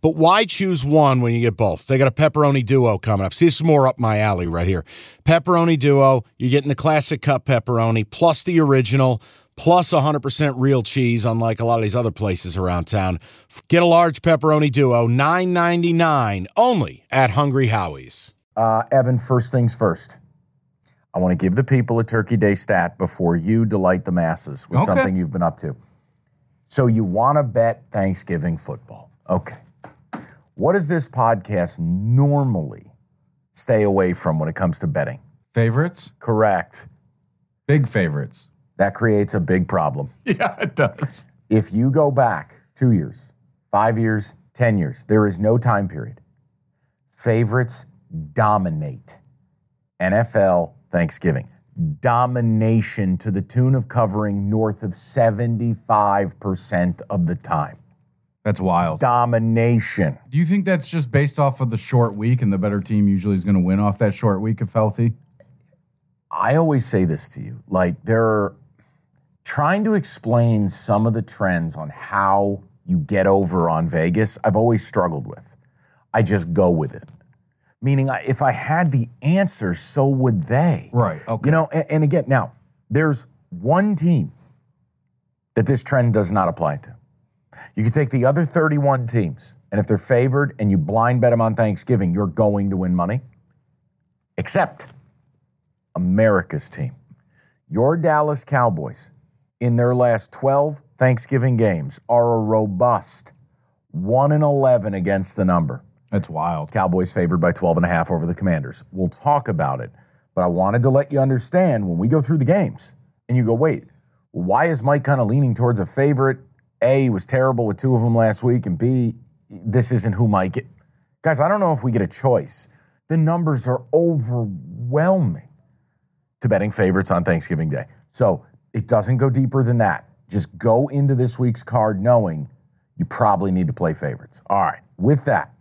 But why choose one when you get both? They got a pepperoni duo coming up. See, this is more up my alley right here. Pepperoni duo, you're getting the classic cup pepperoni plus the original plus 100% real cheese, unlike a lot of these other places around town. Get a large pepperoni duo, $9.99 only at Hungry Howie's. Uh, Evan, first things first. I want to give the people a Turkey Day stat before you delight the masses with Okay. something you've been up to. So, you want to bet Thanksgiving football. Okay. What does this podcast normally stay away from when it comes to betting? Favorites? Correct. Big favorites. That creates a big problem. Yeah, it does. If you go back two years, five years, 10 years, there is no time period. Favorites dominate NFL Thanksgiving. Domination to the tune of covering north of 75% of the time. That's wild. Domination. Do you think that's just based off of the short week and the better team usually is going to win off that short week if healthy? I always say this to you like, there are trying to explain some of the trends on how you get over on Vegas, I've always struggled with. I just go with it. Meaning, I- if I had the answer, so would they. Right. Okay. You know, and, and again, now, there's one team that this trend does not apply to. You can take the other 31 teams, and if they're favored and you blind bet them on Thanksgiving, you're going to win money. Except America's team. Your Dallas Cowboys, in their last 12 Thanksgiving games, are a robust 1 and 11 against the number. That's wild. Cowboys favored by 12 and a half over the Commanders. We'll talk about it. But I wanted to let you understand when we go through the games and you go, wait, why is Mike kind of leaning towards a favorite? A, was terrible with two of them last week, and B, this isn't who Mike. Is. Guys, I don't know if we get a choice. The numbers are overwhelming to betting favorites on Thanksgiving Day. So it doesn't go deeper than that. Just go into this week's card knowing you probably need to play favorites. All right, with that,